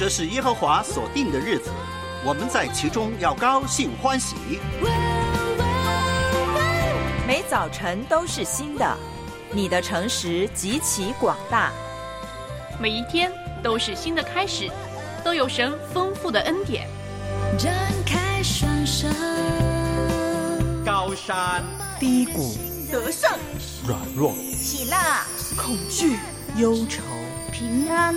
这是耶和华所定的日子，我们在其中要高兴欢喜。每早晨都是新的，你的诚实极其广大。每一天都是新的开始，都有神丰富的恩典。张开双手，高山低谷，得胜，软弱，喜乐，恐惧，忧愁，平安。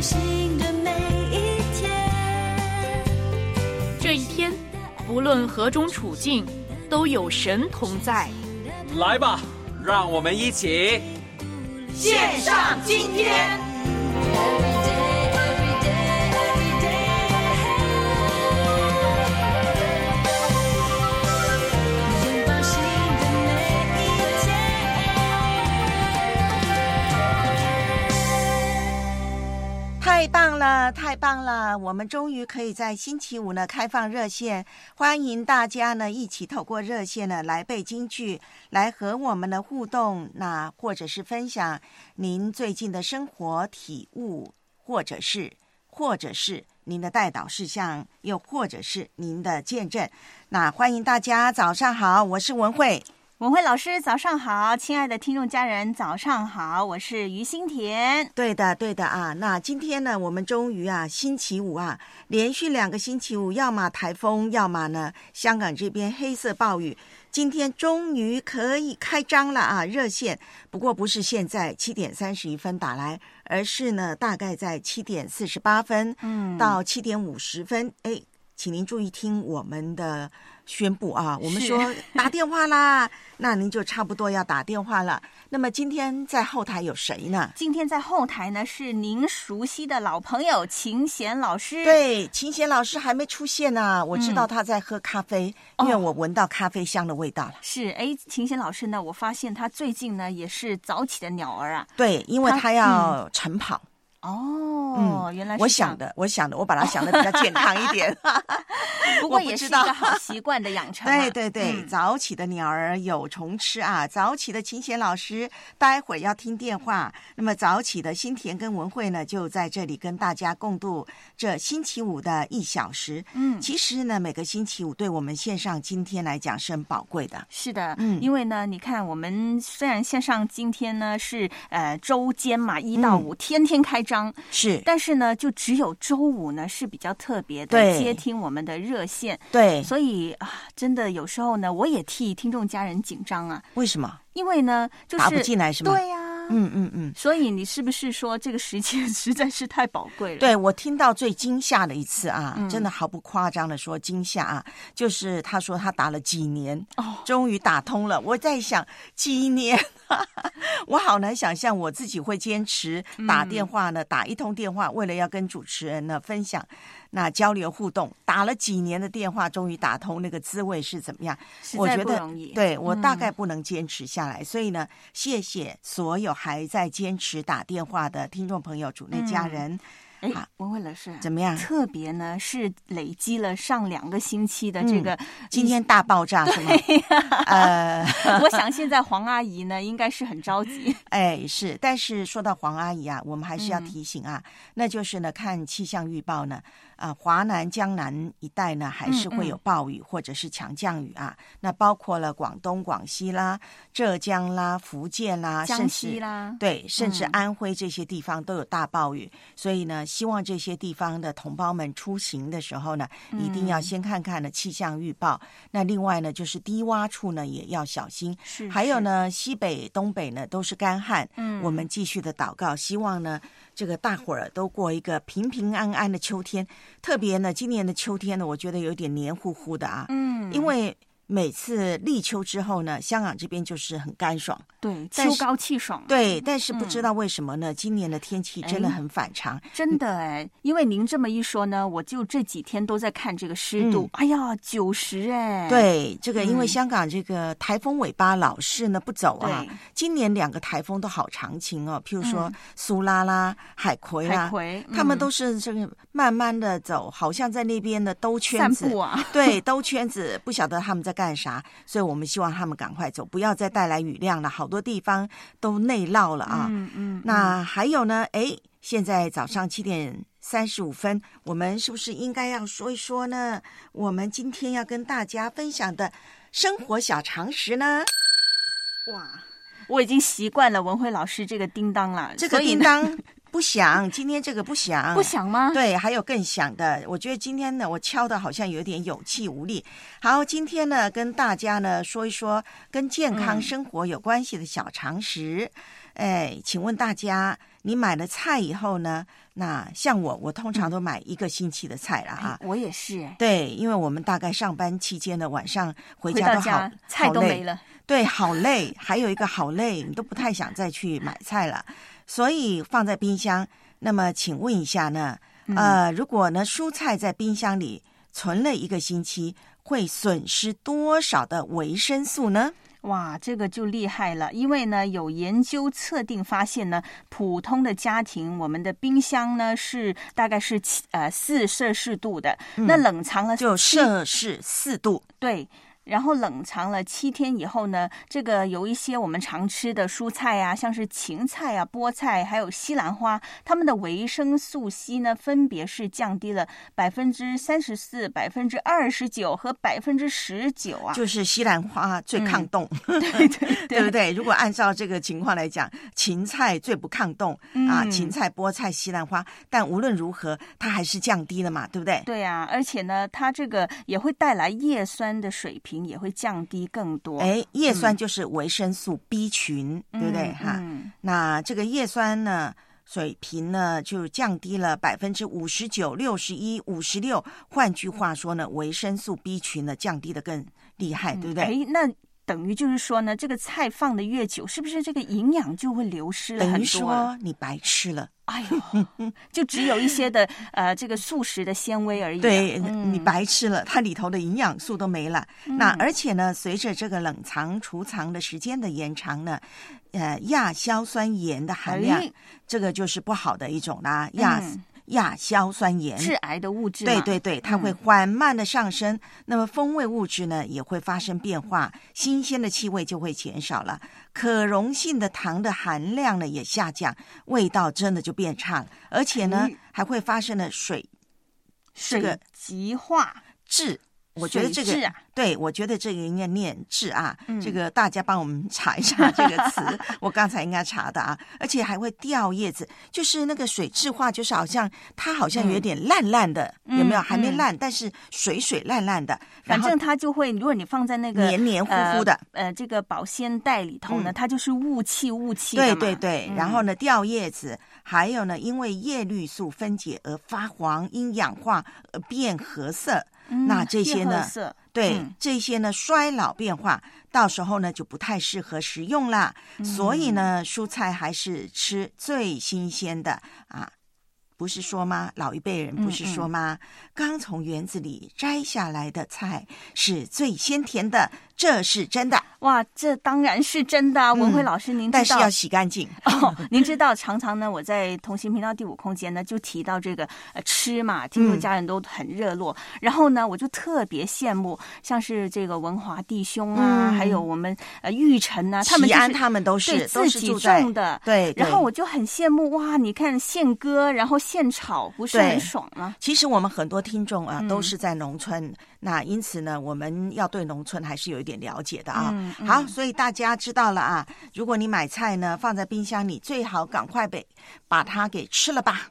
新的每一天。这一天，不论何种处境，都有神同在。来吧，让我们一起献上今天。太棒了，太棒了！我们终于可以在星期五呢开放热线，欢迎大家呢一起透过热线呢来背京剧，来和我们的互动，那或者是分享您最近的生活体悟，或者是或者是您的带导事项，又或者是您的见证。那欢迎大家，早上好，我是文慧。文慧老师，早上好，亲爱的听众家人，早上好，我是于心田。对的，对的啊。那今天呢，我们终于啊，星期五啊，连续两个星期五，要么台风，要么呢，香港这边黑色暴雨。今天终于可以开张了啊，热线。不过不是现在七点三十一分打来，而是呢，大概在七点四十八分，嗯到七点五十分。哎，请您注意听我们的宣布啊，我们说打电话啦，那您就差不多要打电话了。那么今天在后台有谁呢？今天在后台呢是您熟悉的老朋友秦贤老师。，对，秦贤老师还没出现呢、我知道嗯他在喝咖啡，哦因为我闻到咖啡香的味道了。是哎，秦贤老师呢，我发现他最近呢也是早起的鸟儿啊。对，因为他他要晨跑。哦，原来是我想，的，我想的，我把它想的比较健康一点。不过也是一个好习 惯的养成、啊。对对对，嗯早起的鸟儿有虫吃啊！早起的琴弦老师，待会儿要听电话。那么早起的新田跟文慧呢，就在这里跟大家共度这星期五的一小时。嗯其实呢，每个星期五对我们线上今天来讲是很宝贵的。是的，嗯因为呢，你看我们虽然线上今天呢是呃周间嘛，一到嗯五、天天开张，是。但是呢，就只有周五呢是比较特别的对。接听我们的热线，对，所以啊，真的有时候呢，我也替听众家人紧张啊，为什么？因为呢，就是打不进来是吗？对呀、嗯嗯嗯。所以你是不是说这个时间实在是太宝贵了？，对我听到最惊吓的一次啊，嗯真的毫不夸张的说惊吓啊，就是他说他打了几年，哦终于打通了。我在想几年，我好难想象我自己会坚持打电话呢，打一通电话，为了要跟主持人呢分享那交流互动，打了几年的电话，终于打通，那个滋味是怎么样？我觉得。对我大嗯概不能坚持下来，所以呢，谢谢所有还在坚持打电话的听众朋友、主内家嗯人。哎好，文慧老师怎么样？特别呢是累积了上两个星期的这个，今天大爆炸是吗？呃，我想现在黄阿姨呢应该是很着急。哎是，但是说到黄阿姨啊，我们还是要嗯提醒啊，那就是呢，看气象预报呢，啊，华南、江南一带呢还是会有嗯暴雨或者是强降雨啊，那包括了广东、广西啦、浙江啦、福建啦，江。西啦，对，甚至嗯安徽这些地方都有大暴雨，所以呢，希望这些地方的同胞们出行的时候呢，一定要嗯先看看呢气象预报。那另外呢，就是低洼处呢也要小心。是还有呢，西北、东北呢都是干旱。嗯我们继续的祷告，希望呢，这个大伙儿都过一个平平安安的秋天。特别呢，今年的秋天呢，我觉得有点黏糊糊的啊，嗯，因为每次立秋之后呢，香港这边就是很干爽。对秋高气爽嘛，对，但是不知嗯。道为什么呢？今年的天气真的哎很反常。真的哎，因为您这么一说呢，我就这几天都在看这个湿度，哎呀，九十哎，对，这个因为嗯香港这个台风尾巴老是呢不走啊对，今年两个台风都好长情哦，譬如说嗯。苏拉啦、海葵啦，海葵，他们嗯都是这个慢慢的走，好像在那边的兜圈子。散步，啊，对，兜圈子，不晓得他们在干啥，所以我们希望他们赶快走，不要再带来雨量了，好多地方都内涝了啊。嗯嗯，那还有呢？哎，现在早上七点三十五分，我们是不是应该要说一说呢？我们今天要跟大家分享的生活小常识呢？哇，我已经习惯了文慧老师这个叮当了，这个 叮当不想，今天这个不想，不想吗？对，还有更想的。我觉得今天呢，我敲的好像有点有气无力。好，今天呢，跟大家呢说一说跟健康嗯生活有关系的小常识。哎，请问大家，你买了菜以后呢？那像我，我通常都买一个星期的菜了啊。哎我也是哎，对，因为我们大概上班期间呢，晚上回家都好家菜累都没了。对，好累，还有一个好累，你都不太想再去买菜了，所以放在冰箱。那么，请问一下呢？嗯呃，如果呢蔬菜在冰箱里存了一个星期，会损失多少的维生素呢？哇，这个就厉害了，因为呢，有研究测定发现呢，普通的家庭，我们的冰箱呢是大概是七呃四摄氏度的，那冷藏了嗯就七摄氏四度。对。然后冷藏了七天以后呢，这个有一些我们常吃的蔬菜啊，像是芹菜啊、菠菜，还有西兰花，它们的维生素 C 呢，分别是降低了百分之三十四、百分之二十九和百分之十九啊。就是西兰花最抗冻，对对 对不对？如果按照这个情况来讲，芹菜最不抗冻、啊，嗯芹菜、菠菜、西兰花，但无论如何，它还是降低了嘛，对不对？对啊，而且呢，它这个也会带来叶酸的水平也会降低更多。哎，叶酸就是维生素 B 群，对不对？嗯哈、嗯那这个叶酸呢，水平呢就降低了百分之五十九、六十一、五十六。换句话说呢，维生素 B 群呢降低的更厉害，对不对？哎，那等于就是说呢，这个菜放的越久，是不是这个营养就会流失了很多了？说你白吃了，哎呦，就只有一些的呃这个素食的纤维而已啊、对、嗯你白吃了，它里头的营养素都没了。那而且呢，随着这个冷藏储藏的时间的延长呢，呃，亚硝酸盐的含量，哎这个就是不好的一种啦，亚、嗯亚硝酸盐。致癌的物质。对对对，它会嗯缓慢的上升，那么风味物质呢也会发生变化，新鲜的气味就会减少了，可溶性的糖的含量呢也下降，味道真的就变差了，而且呢、哎还会发生了水水个极化，质。我觉得这个，水质啊。对我觉得这个应该念质啊，嗯。这个大家帮我们 查一查这个词，我刚才应该查的啊，而且还会掉叶子，就是那个水质化，就是好像它好像有点烂烂的，有没有？还没烂，但是水水烂烂的，反正它就会，如果你放在那个黏黏糊糊的呃，呃这个保鲜袋里头呢，嗯。它就是雾气雾气的对对对，然后呢掉叶子，还有呢因为叶绿素分解而发黄，因氧化而变褐色。嗯那这些呢对、嗯这些呢衰老变化，到时候呢就不太适合食用啦。所以呢，蔬菜还是吃最新鲜的啊。不是说吗？老一辈人不是说吗？刚从园子里摘下来的菜是最鲜甜的，这是真的。哇，这当然是真的啊！文慧嗯老师，您知道但是要洗干净。哦，您知道，常常呢，我在同行频道第五空间呢，就提到这个呃吃嘛，听众嗯家人都很热络。然后呢，我就特别羡慕，像是这个文华弟兄啊，嗯还有我们呃玉成啊，他们就是安他们都是自己种的。对，对然后我就很羡慕哇，你看宪哥，然后现炒，不是很爽吗？其实我们很多听众啊，嗯都是在农村，那因此呢，我们要对农村还是有一点了解的啊。好，所以大家知道了啊，如果你买菜呢放在冰箱里，最好赶快被把它给吃了吧。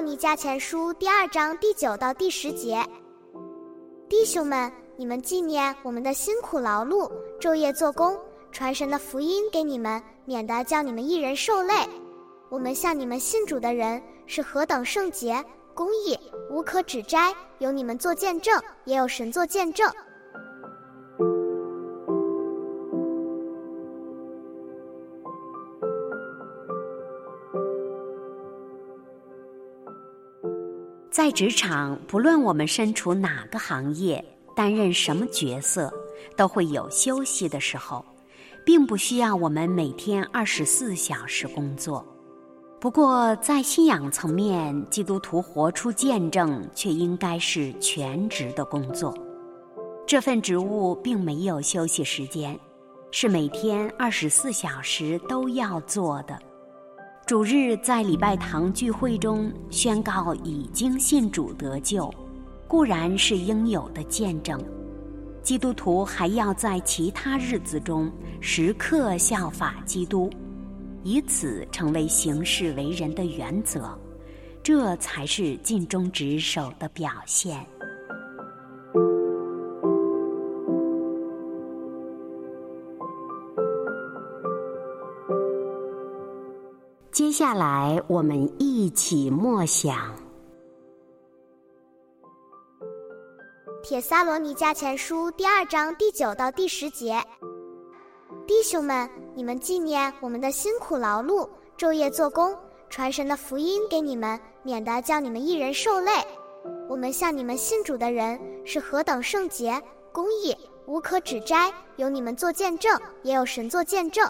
尼迦前书第二章第九到第十节，弟兄们，你们纪念我们的辛苦劳碌，昼夜做工，传神的福音给你们，免得叫你们一人受累。我们向你们信主的人是何等圣洁、公义，无可指摘，有你们做见证，也有神做见证。在职场，不论我们身处哪个行业，担任什么角色，都会有休息的时候，并不需要我们每天二十四小时工作。不过，在信仰层面，基督徒活出见证，却应该是全职的工作。这份职务并没有休息时间，是每天二十四小时都要做的。主日在礼拜堂聚会中宣告已经信主得救，固然是应有的见证。基督徒还要在其他日子中时刻效法基督，以此成为行事为人的原则，这才是尽忠职守的表现。接下来，我们一起默想《铁撒罗尼加前书》第二章第九到第十节。弟兄们，你们纪念我们的辛苦劳碌，昼夜做工，传神的福音给你们，免得叫你们一人受累。我们向你们信主的人是何等圣洁、公义，无可指摘，有你们做见证，也有神做见证。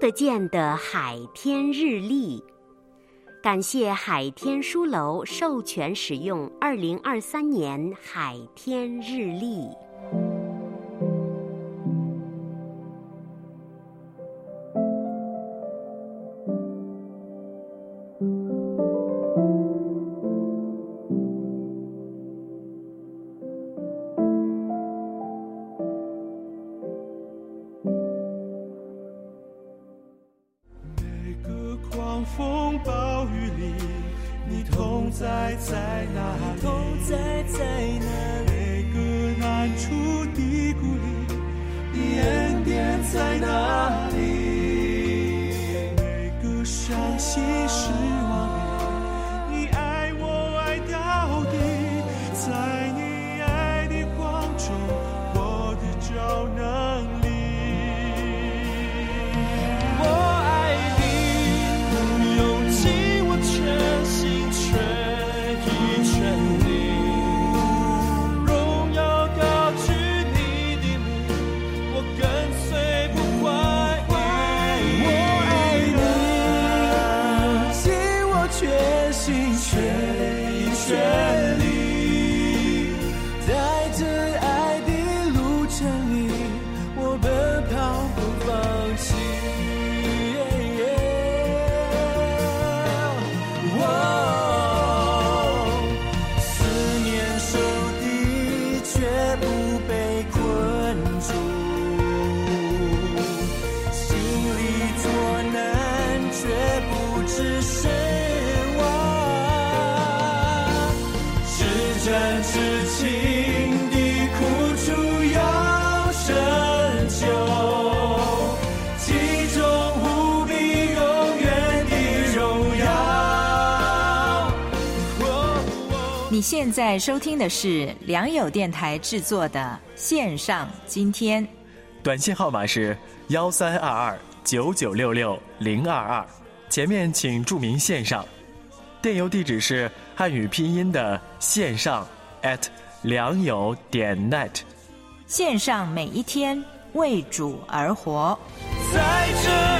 得见的海天日历，感谢海天书楼授权使用二零二三年海天日历。现在收听的是良友电台制作的线上今天。短信号码是幺三二二九九六六零二二，前面请注明线上。电邮地址是汉语拼音的线上 at 良友点 net。线上每一天为主而活。在这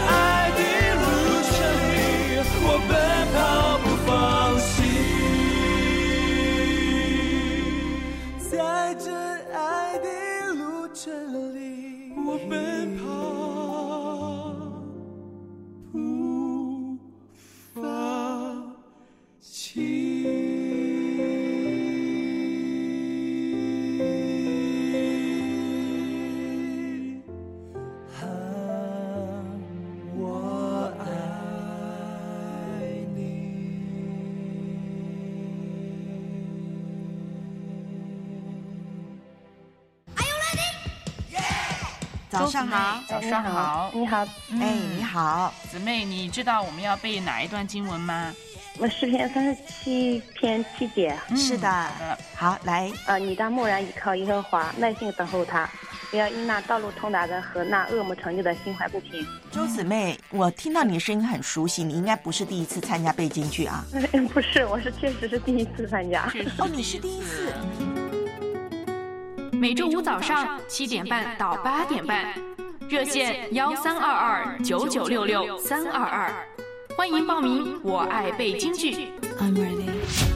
上好，早上好，你好，哎，你好，姊妹，你知道我们要背哪一段经文吗？我诗篇三十七篇七节。是的，好来。呃，你当默然依靠耶和华，耐心等候他，不要因那道路通达的和那恶魔成就的心怀不平。周姊妹，我听到你的声音很熟悉，你应该不是第一次参加背京剧啊？不是，我是确实是第一次参加。哦，你是第一次。每周五早上七点半到八点半，热线幺三二二九九六六三二二。欢迎报名，我爱背京剧。I'm ready。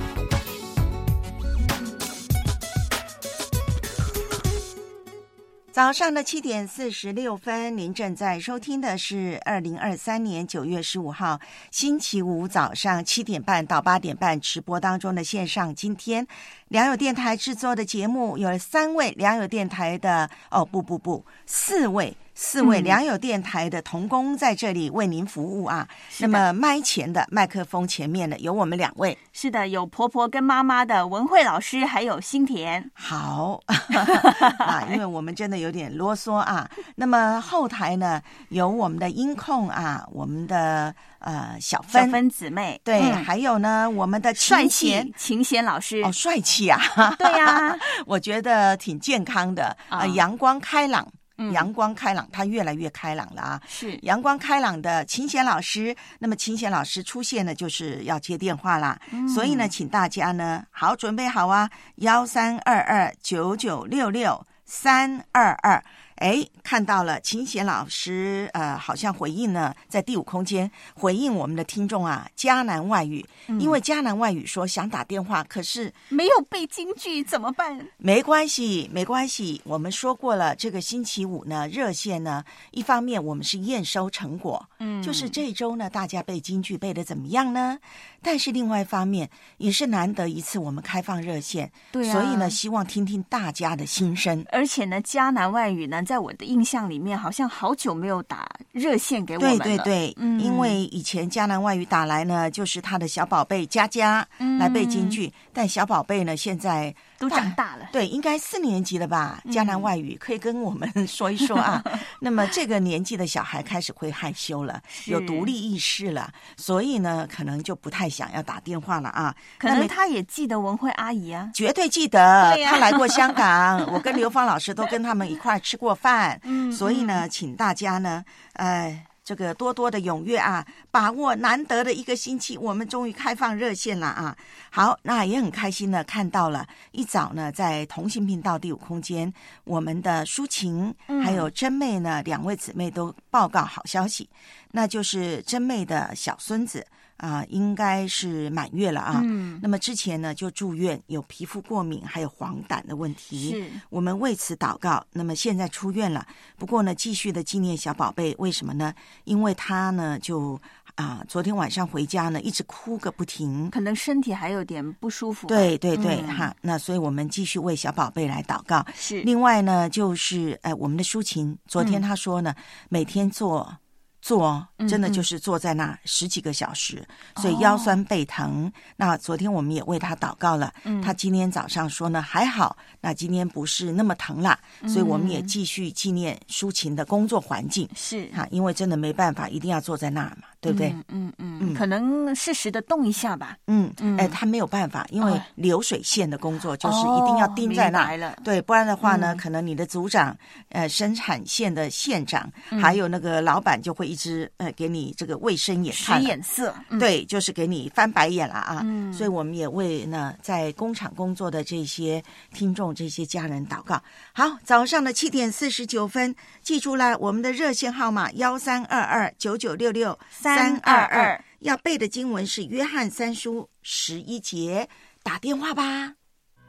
早上的七点四十六分，您正在收听的是二零二三年九月十五号星期五早上七点半到八点半直播当中的线上。今天良友电台制作的节目有三位良友电台的哦，不不不，四位。四位良友电台的童工在这里为您服务啊。那么麦前的麦克风前面的有我们两位，是的，有婆婆跟妈妈的文慧老师，还有新田。好。啊，因为我们真的有点啰嗦啊。那么后台呢，有我们的音控啊，我们的呃小芬。小芬姊妹，对，还有呢我们的帅气琴弦老师。哦，帅气啊，对呀，我觉得挺健康的啊，阳光开朗。阳光开朗，他越来越开朗了啊！是阳光开朗的琴弦老师。那么琴弦老师出现呢，就是要接电话啦。所以呢，请大家呢，好准备好啊，幺三二二九九六六三二二。哎，看到了，秦贤老师，呃，好像回应呢，在第五空间回应我们的听众啊，迦南外语，因为迦南外语说想打电话，可是没有背京剧怎么办？没关系，没关系，我们说过了，这个星期五呢，热线呢，一方面我们是验收成果，嗯，就是这周呢，大家背京剧背的怎么样呢？但是另外一方面，也是难得一次我们开放热线，对，所以呢，希望听听大家的心声。而且呢，迦南外语呢，在我的印象里面，好像好久没有打热线给我们了。对对对，嗯，因为以前江南外语打来呢，就是他的小宝贝佳佳来背京剧，但小宝贝呢，现在都长大了，对，应该四年级了吧？江南外语可以跟我们说一说啊。那么这个年纪的小孩开始会害羞了，有独立意识了，所以呢，可能就不太。想要打电话了啊？可能他也记得文慧阿姨啊，绝对记得。他来过香港，我跟刘芳老师都跟他们一块吃过饭。嗯，所以呢，请大家呢，呃，这个多多的踊跃啊，把握难得的一个星期，我们终于开放热线了啊！好，那也很开心呢看到了，一早呢，在同行频道第五空间，我们的抒情还有真妹呢，两位姊妹都报告好消息，那就是真妹的小孙子。啊，应该是满月了啊。嗯，那么之前呢就住院，有皮肤过敏，还有黄疸的问题。是，我们为此祷告。那么现在出院了，不过呢，继续的纪念小宝贝。为什么呢？因为他呢就啊，昨天晚上回家呢，一直哭个不停，可能身体还有点不舒服。对对对，哈。那所以我们继续为小宝贝来祷告。是。另外呢，就是呃，我们的抒情，昨天他说呢，每天做。坐真的就是坐在那十几个小时，所以腰酸背疼。那昨天我们也为他祷告了，他今天早上说呢还好，那今天不是那么疼了，所以我们也继续纪念抒情的工作环境是哈，因为真的没办法，一定要坐在那嘛。对不对？嗯嗯嗯，可能适时的动一下吧。嗯嗯，哎，他没有办法，因为流水线的工作就是一定要盯在那。对，不然的话呢，可能你的组长、呃，生产线的线长，还有那个老板就会一直呃给你这个卫生眼看眼色。对，就是给你翻白眼了啊。嗯，所以我们也为呢在工厂工作的这些听众、这些家人祷告。好，早上的七点四十九分，记住了我们的热线号码幺三二二九九六六三。三二二要背的经文是《约翰三书》十一节，打电话吧。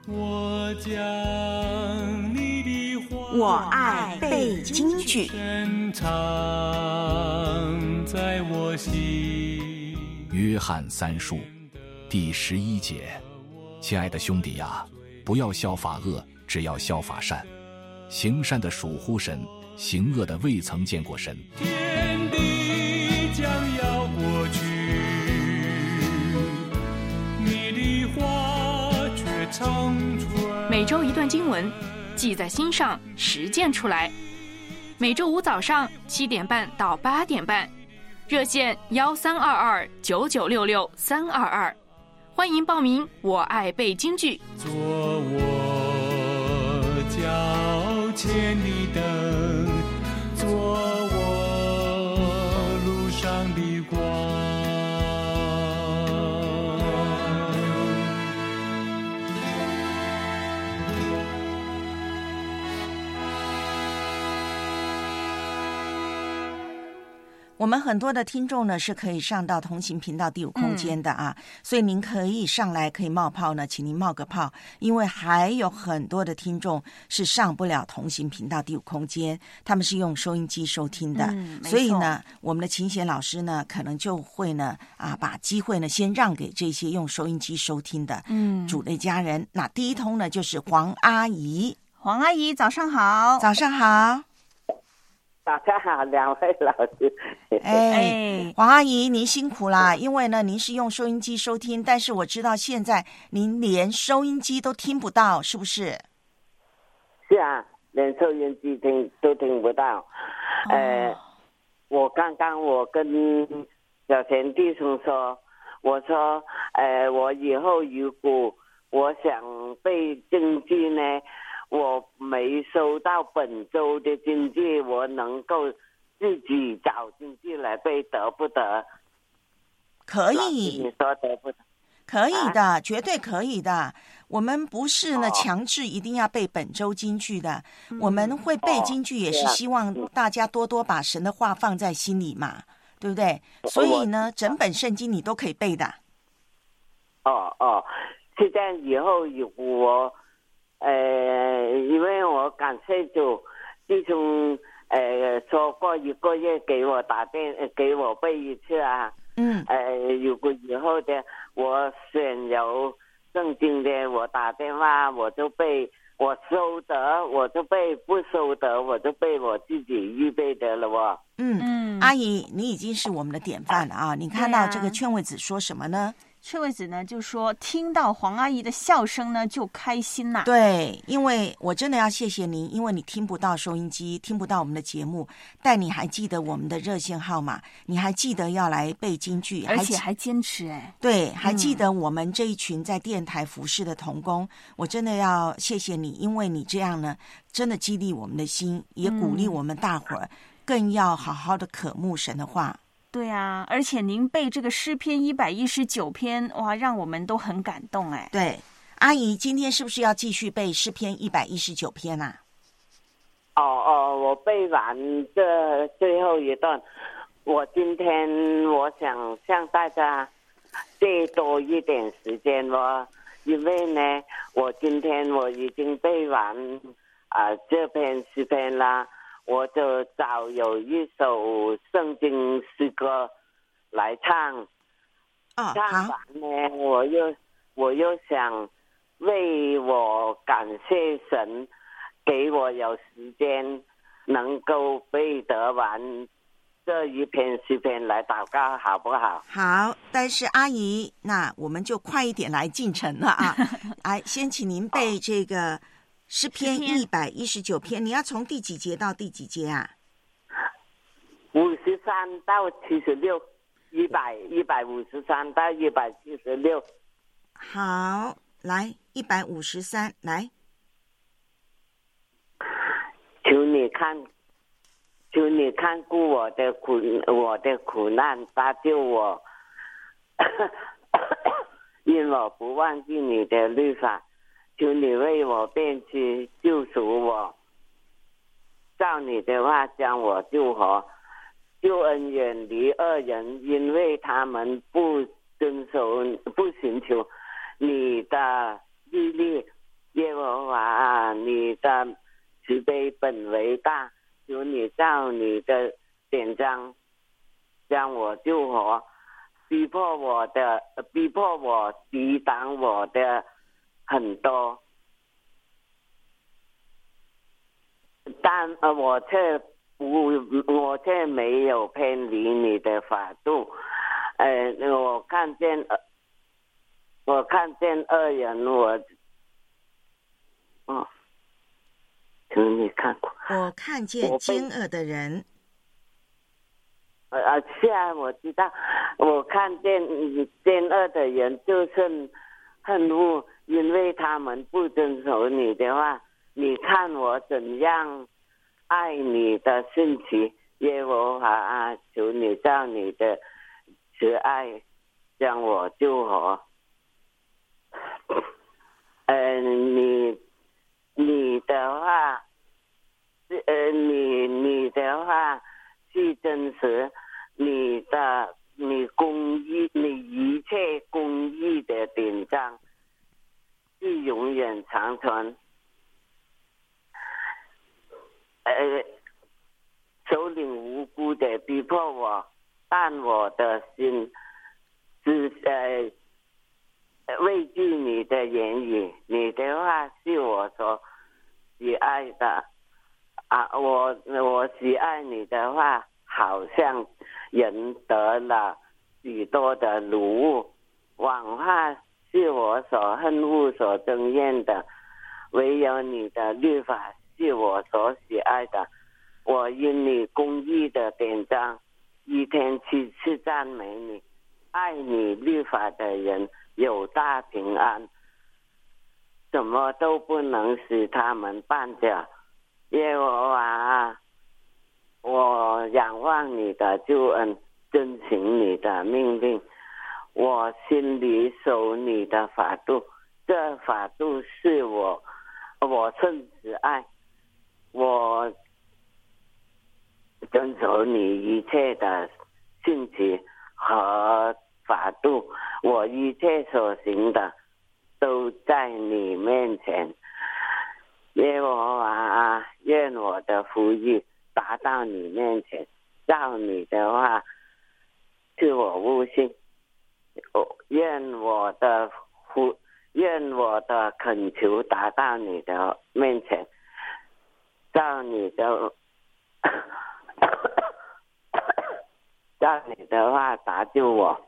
我将你的话，我爱背京剧。藏在我心。《约翰三书》第十一节，亲爱的兄弟呀，不要效法恶，只要效法善。行善的属乎神，行恶的未曾见过神。天地将。每周一段经文，记在心上，实践出来。每周五早上七点半到八点半，热线幺三二二九九六六三二二，欢迎报名。我爱背京剧。做我脚前的我们很多的听众呢是可以上到同行频道第五空间的啊，所以您可以上来可以冒泡呢，请您冒个泡，因为还有很多的听众是上不了同行频道第五空间，他们是用收音机收听的，嗯所以呢，我们的琴弦老师呢可能就会呢啊把机会呢先让给这些用收音机收听的嗯。主内家人。那第一通呢就是黄阿姨，黄阿姨早上好，早上好。早上好，两位老师。哎，黄阿姨，您辛苦啦！因为呢，您是用收音机收听，但是我知道现在您连收音机都听不到，是不是？是啊，连收音机听都听不到。呃，我刚刚我跟小贤弟兄说，我说，呃，我以后如果我想背京剧呢，我没收到本周的经济，我能够自己找经济来背，得不得？可以你，说得不得？可以啊的，绝对可以的。我们不是呢哦强制一定要背本周京剧的，我们会背京剧也是希望大家多多把神的话放在心里嘛，对不对？所以呢，整本圣经你都可以背的。哦哦，是这样。以后如果我，呃，因为我感谢主，自从呃说过一个月给我打电，呃给我背一次啊。嗯。呃，如果以后的我选有圣经的，我打电话我就背，我收得我就背，不收得我就背我自己预备的了哦。嗯嗯阿姨，你已经是我们的典范了啊！你看到这个劝慰子说什么呢？雀位子呢就说听到黄阿姨的笑声呢就开心呐、对，因为我真的要谢谢您，因为你听不到收音机，听不到我们的节目，但你还记得我们的热线号码，你还记得要来背京剧，而且还坚持哎，对，还记嗯。得我们这一群在电台服侍的童工，我真的要谢谢你，因为你这样呢，真的激励我们的心，也鼓励嗯。我们大伙儿，更要好好的渴慕神的话。对啊，而且您背这个诗篇一百一十九篇，哇，让我们都很感动哎。对，阿姨，今天是不是要继续背诗篇一百一十九篇啊？哦哦，我背完这最后一段，我今天我想向大家借多一点时间哦，因为呢，我今天我已经背完啊、这篇诗篇啦，我就找有一首圣经诗歌来唱。哦，唱完呢，我又我又想为我感谢神，给我有时间能够背得完这一篇诗篇来祷告，好不好？好，但是阿姨，那我们就快一点来进城了啊！来，先请您背这个诗篇一百一十九篇，你要从第几节到第几节啊？五十三到七十六，一百一百五十三到一百七十六。好，来一百五十三，来，求你看，求你看顾我的苦，我的苦难，搭救我，因我不忘记你的律法。求你为我变屈，救赎我。照你的话将我救活，救恩远离恶人，因为他们不遵守、不寻求你的律例。耶和华啊，你的慈悲本为大，求你照你的典章将我救活，逼迫我的，逼迫我抵挡我的很多，但呃我却不，我却没有偏离你的法度，呃，我看见呃，我看见恶人，我，哦，求你看过。我看见我被奸恶的人，呃啊，是啊，我知道，我看见嗯奸恶的人就是恨恶，因为他们不遵守你的话。你看我怎样爱你的信息，耶和华啊，求你照你的慈爱将我救活。呃，你你的话是呃，你你的话是真实，你的你公益，你一切公益的典章是永远长存。呃，首领无辜的逼迫我，但我的心是呃畏惧你的言语，你的话是我所喜爱的啊！我我喜爱你的话，好像人得了许多的礼物，谎话是我所恨恶、所憎厌的，唯有你的律法是我所喜爱的。我因你公义的典章，一天七次赞美你，爱你律法的人有大平安，什么都不能使他们绊脚。耶和华，我仰望你的救恩，遵行你的命令，我心里守你的法度，这法度是我我甚至爱，我遵守你一切的信息和法度，我一切所行的都在你面前。耶和华啊，愿我的福音达到你面前，照你的话赐我悟性。我愿我的呼，愿我的恳求达到你的面前，照你的，照你的话答救我。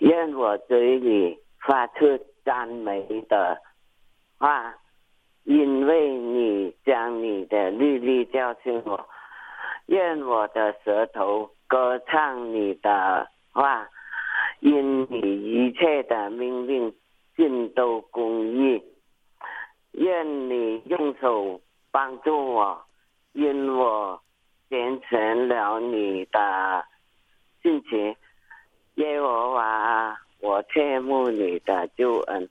愿我嘴里发出赞美的话。因为你将你的律例教训我，愿我的舌头歌唱你的话，因你一切的命令尽都公义。愿你用手帮助我，因我坚持了你的信息。耶和华，我切慕你的救恩。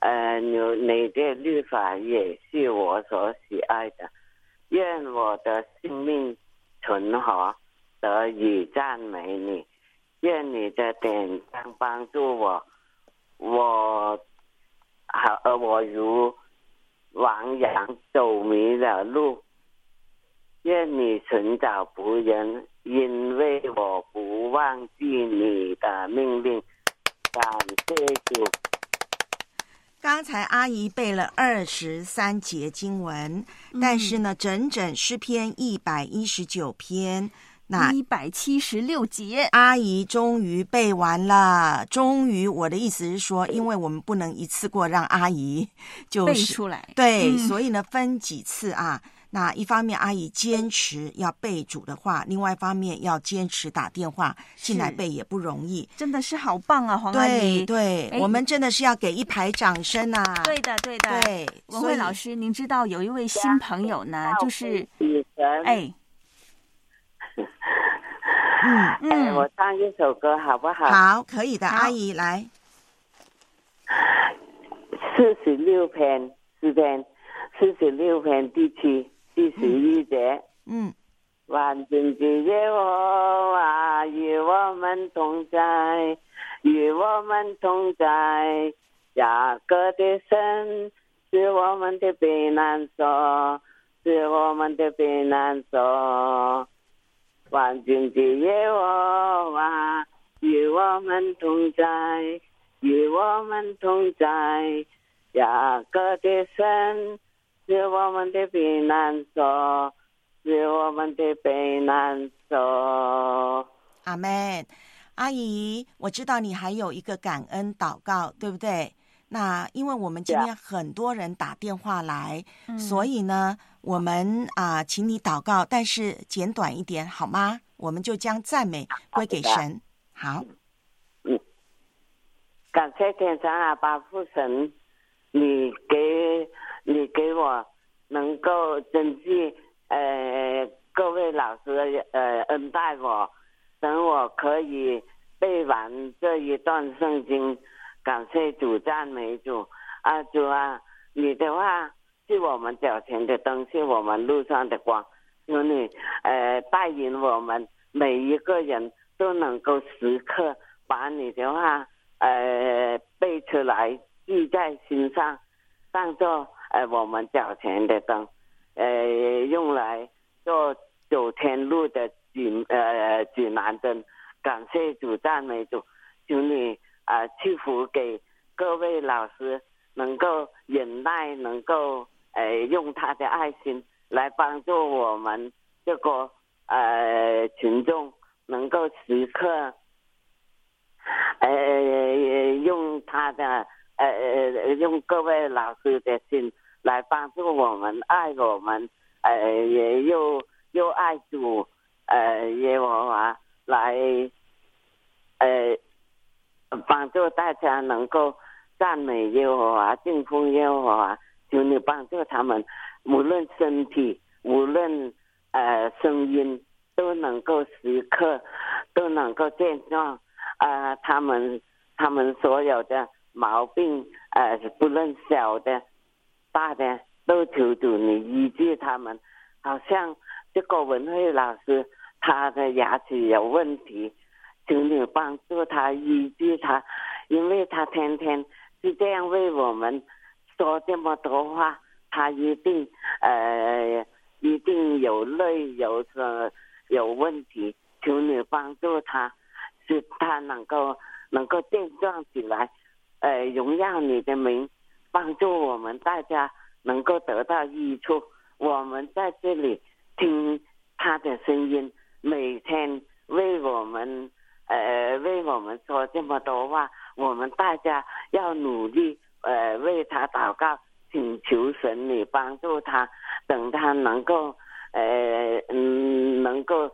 呃，你你的律法也是我所喜爱的，愿我的性命存活，得以赞美你。愿你的典章帮助我，我好，呃，我如亡羊走迷了路。愿你寻找仆人，因为我不忘记你的命令。感谢主。刚才阿姨背了二十三节经文，但是呢，整整诗篇一百一十九篇，那一百七十六节，阿姨终于背完了。终于，我的意思是说，因为我们不能一次过让阿姨就是背出来，对，嗯所以呢，分几次啊。那一方面，阿姨坚持要背主的话；另外一方面，要坚持打电话进来背也不容易。真的是好棒啊，黄阿对姨。对，哎我们真的是要给一排掌声啊！对的，对的。对，文慧老师，您知道有一位新朋友呢，就是哎，嗯哎，我唱一首歌好不好？好，可以的，阿姨来。四十六篇诗篇，四十六篇第七、第十一节。嗯，万军之耶和华与我们同在，与我们同在。雅各的神是我们的避难所，是我们的避难所。万军之耶和华与我们同在，与我们同在。雅各的神是我们的避难所，是我们的避难所。阿门。阿姨，我知道你还有一个感恩祷告，对不对？那因为我们今天很多人打电话来，嗯所以呢，我们啊、请你祷告，但是简短一点好吗？我们就将赞美归给神。好，嗯感谢天上阿爸父神，你给你给我能够珍惜呃各位老师呃恩待我，等我可以背完这一段圣经，感谢主赞美主啊主啊，你的话是我们脚前的灯，是我们路上的光，求你呃带领我们每一个人都能够时刻把你的话。呃背出来，记在心上，当做呃我们脚前的灯，呃用来做走天路的指呃指南针。感谢主，赞美主，求你啊、呃赐福给各位老师，能够忍耐，能够呃用他的爱心来帮助我们这个呃群众，能够时刻。呃，用他的呃呃，用各位老师的心来帮助我们，爱我们，呃，也又又爱主，呃，耶和华来，呃，帮助大家能够赞美耶和华，敬奉耶和华，求你帮助他们，无论身体，无论呃声音，都能够时刻都能够健壮。啊、他们他们所有的毛病，呃，不论小的、大的，都求主你医治他们。好像这个文慧老师，他的牙齿有问题，求你帮助他医治他，因为他天天是这样为我们说这么多话，他一定呃一定有累有呃有问题，求你帮助他。使他能够能够健壮起来，呃，荣耀你的名，帮助我们大家能够得到益处。我们在这里听他的声音，每天为我们呃为我们说这么多话，我们大家要努力呃为他祷告，请求神你帮助他，等他能够呃嗯能够。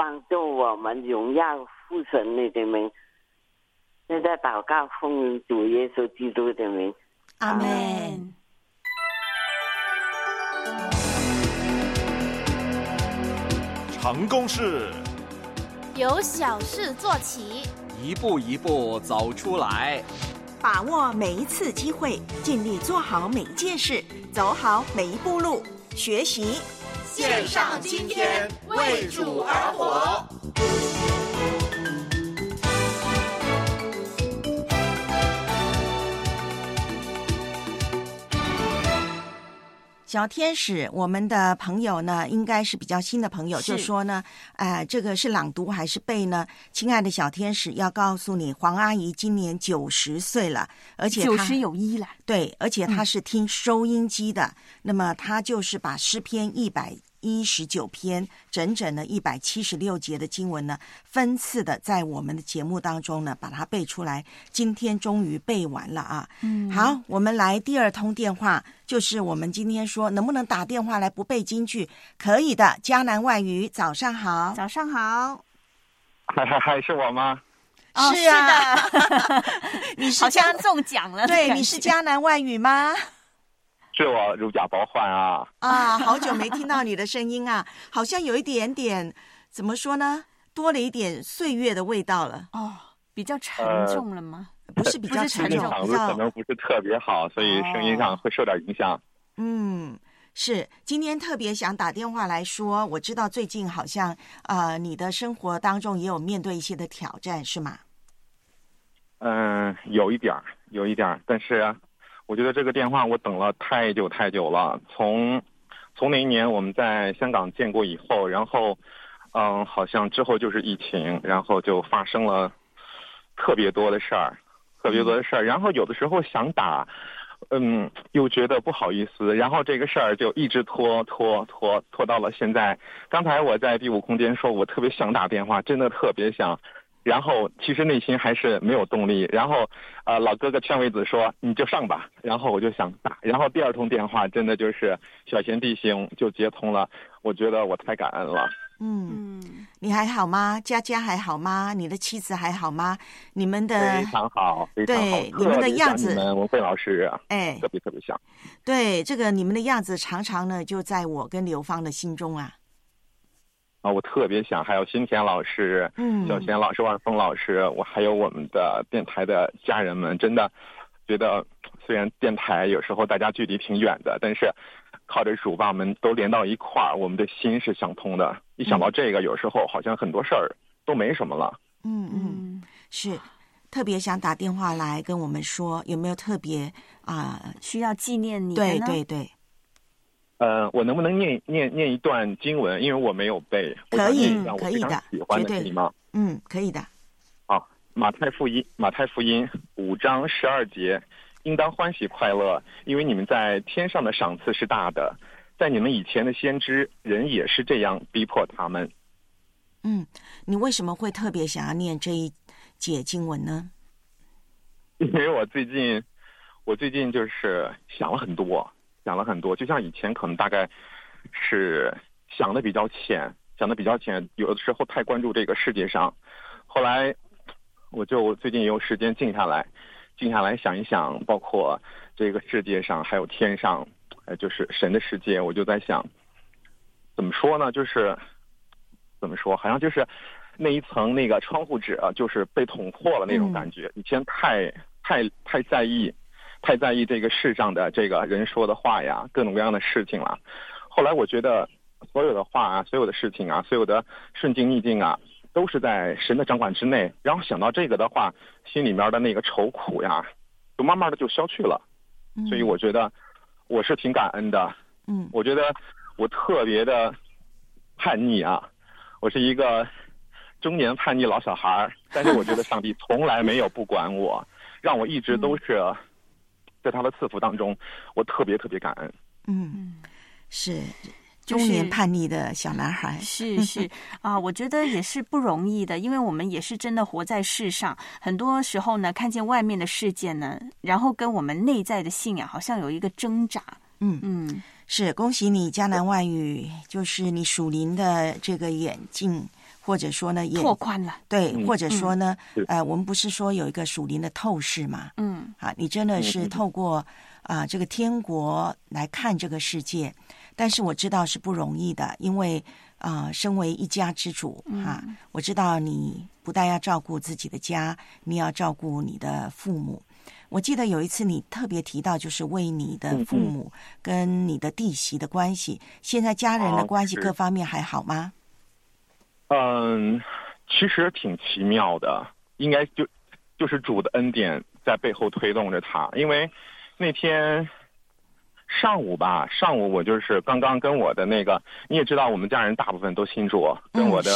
帮助我们荣耀父神你的名。现在祷告奉主耶稣基督的名，阿门。成功是由小事做起，一步一步走出来。把握每一次机会，尽力做好每一件事，走好每一步路，学习线上今天为主而活。小天使，我们的朋友呢，应该是比较新的朋友，就说呢，呃，这个是朗读还是背呢？亲爱的小天使，要告诉你，黄阿姨今年九十岁了，而且她九十有一了。对，而且她是听收音机的，那么她就是把诗篇一百一十九篇，整整的一百七十六节的经文呢，分次的在我们的节目当中呢，把它背出来。今天终于背完了啊！嗯好，我们来第二通电话，就是我们今天说能不能打电话来不背京剧？可以的，迦南外语，早上好，早上好，还还还是我吗？哦是啊是的 你是好像中奖了对，你是觉迦南外语吗？是我如假包换啊！啊，好久没听到你的声音啊，好像有一点点怎么说呢，多了一点岁月的味道了。哦，比较沉重了吗？不是比较不是沉重，沉重比场子可能不是特别好，所以声音上会受点影响。嗯，是今天特别想打电话来说，我知道最近好像呃，你的生活当中也有面对一些的挑战，是吗？嗯，有一点儿，有一点儿，但是我觉得这个电话我等了太久太久了。从从那一年我们在香港见过以后，然后嗯，好像之后就是疫情，然后就发生了特别多的事儿，特别多的事儿。然后有的时候想打，嗯，又觉得不好意思，然后这个事儿就一直拖拖拖拖到了现在。刚才我在第五空间说，我特别想打电话，真的特别想。然后其实内心还是没有动力。然后，呃，老哥哥劝慰子说：“你就上吧。”然后我就想打。然后第二通电话真的就是小贤弟兄就接通了，我觉得我太感恩了。嗯，你还好吗？佳佳还好吗？你的妻子还好吗？你们的非常好，非常好。对你们的样子，你们文慧老师，哎，特别特别像。对这个你们的样子，常常呢就在我跟刘芳的心中啊。啊，我特别想，还有新田老师、嗯，小贤老师、万峰老师，我还有我们的电台的家人们，真的觉得，虽然电台有时候大家距离挺远的，但是靠着主把我们都连到一块儿，我们的心是相通的。一想到这个，有时候好像很多事儿都没什么了。嗯嗯，是特别想打电话来跟我们说，有没有特别啊、需要纪念你的对呢对对，呃，我能不能念念念一段经文？因为我没有背。我可以想念一下我非常可以的喜欢的，绝对可以吗？嗯，可以的。好，马太福音马太福音五章十二节，应当欢喜快乐，因为你们在天上的赏赐是大的。在你们以前的先知，人也是这样逼迫他们。嗯，你为什么会特别想要念这一节经文呢？因为我最近，我最近就是想了很多，想了很多，就像以前可能大概是想的比较浅，想的比较浅，有的时候太关注这个世界上，后来我就最近有时间静下来，静下来想一想，包括这个世界上还有天上，呃，就是神的世界，我就在想，怎么说呢？就是怎么说，好像就是那一层那个窗户纸啊，就是被捅破了那种感觉。以前太太太在意，太在意这个世上的这个人说的话呀，各种各样的事情了。后来我觉得所有的话啊，所有的事情啊，所有的顺境逆境啊，都是在神的掌管之内。然后想到这个的话，心里面的那个愁苦呀，就慢慢的就消去了。所以我觉得我是挺感恩的。嗯，我觉得我特别的叛逆啊，我是一个中年叛逆老小孩儿，但是我觉得上帝从来没有不管我，让我一直都是在他的赐福当中，我特别特别感恩。嗯，是中年叛逆的小男孩。是是 啊，我觉得也是不容易的，因为我们也是真的活在世上，很多时候呢，看见外面的世界呢，然后跟我们内在的信仰好像有一个挣扎。嗯嗯，是恭喜你，江南外语就是你属灵的这个眼镜，或者说呢也拓宽了。对，嗯或者说呢嗯，呃，我们不是说有一个属灵的透视嘛？嗯。啊，你真的是透过啊、这个天国来看这个世界，但是我知道是不容易的，因为啊、身为一家之主哈、嗯我知道你不但要照顾自己的家，你要照顾你的父母。我记得有一次你特别提到，就是为你的父嗯。母跟你的弟媳的关系，现在家人的哦关系各方面还好吗？嗯，其实挺奇妙的，应该就就是主的恩典在背后推动着他。因为那天上午吧，上午我就是刚刚跟我的那个，你也知道，我们家人大部分都信主，跟我的、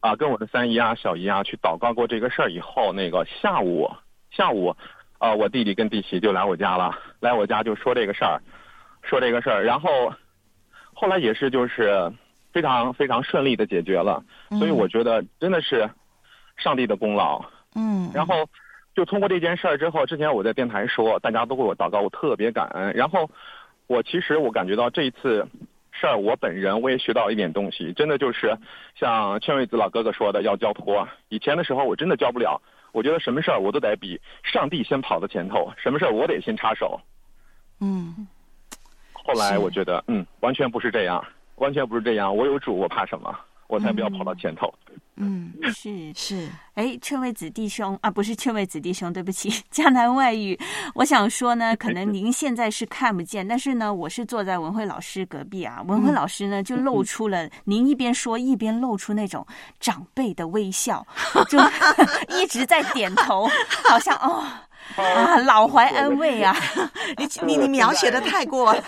啊，跟我的三姨啊、小姨啊去祷告过这个事儿以后，那个下午下午，呃，我弟弟跟弟媳就来我家了，来我家就说这个事儿，说这个事儿，然后后来也是就是非常非常顺利的解决了，所以我觉得真的是上帝的功劳。嗯，然后就通过这件事儿之后，之前我在电台说，大家都为我祷告，我特别感恩。然后我其实我感觉到这一次事儿，我本人我也学到一点东西，真的就是像劝慰子老哥哥说的，要交托。以前的时候我真的交不了，我觉得什么事儿我都得比上帝先跑到前头，什么事儿我得先插手。嗯，后来我觉得，嗯，完全不是这样，完全不是这样。我有主，我怕什么？我才不要跑到前头。嗯，是是，哎，劝慰子弟兄啊，不是劝慰子弟兄，对不起，江南外语。我想说呢，可能您现在是看不见，但是呢，我是坐在文慧老师隔壁啊，文慧老师呢就露出了，您一边说一边露出那种长辈的微笑，就 一直在点头，好像哦。啊，老怀安慰啊！你你你描写的太过了，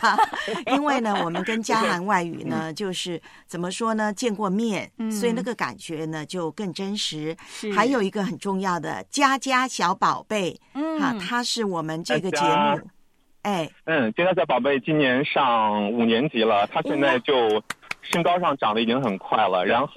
因为呢，我们跟嘉涵外语呢，就是怎么说呢，见过面，所以那个感觉呢就更真实。还有一个很重要的佳佳小宝贝，嗯。哈，他是我们这个节目，哎，嗯，佳佳小宝贝今年上五年级了，他现在就身高上长得已经很快了，然后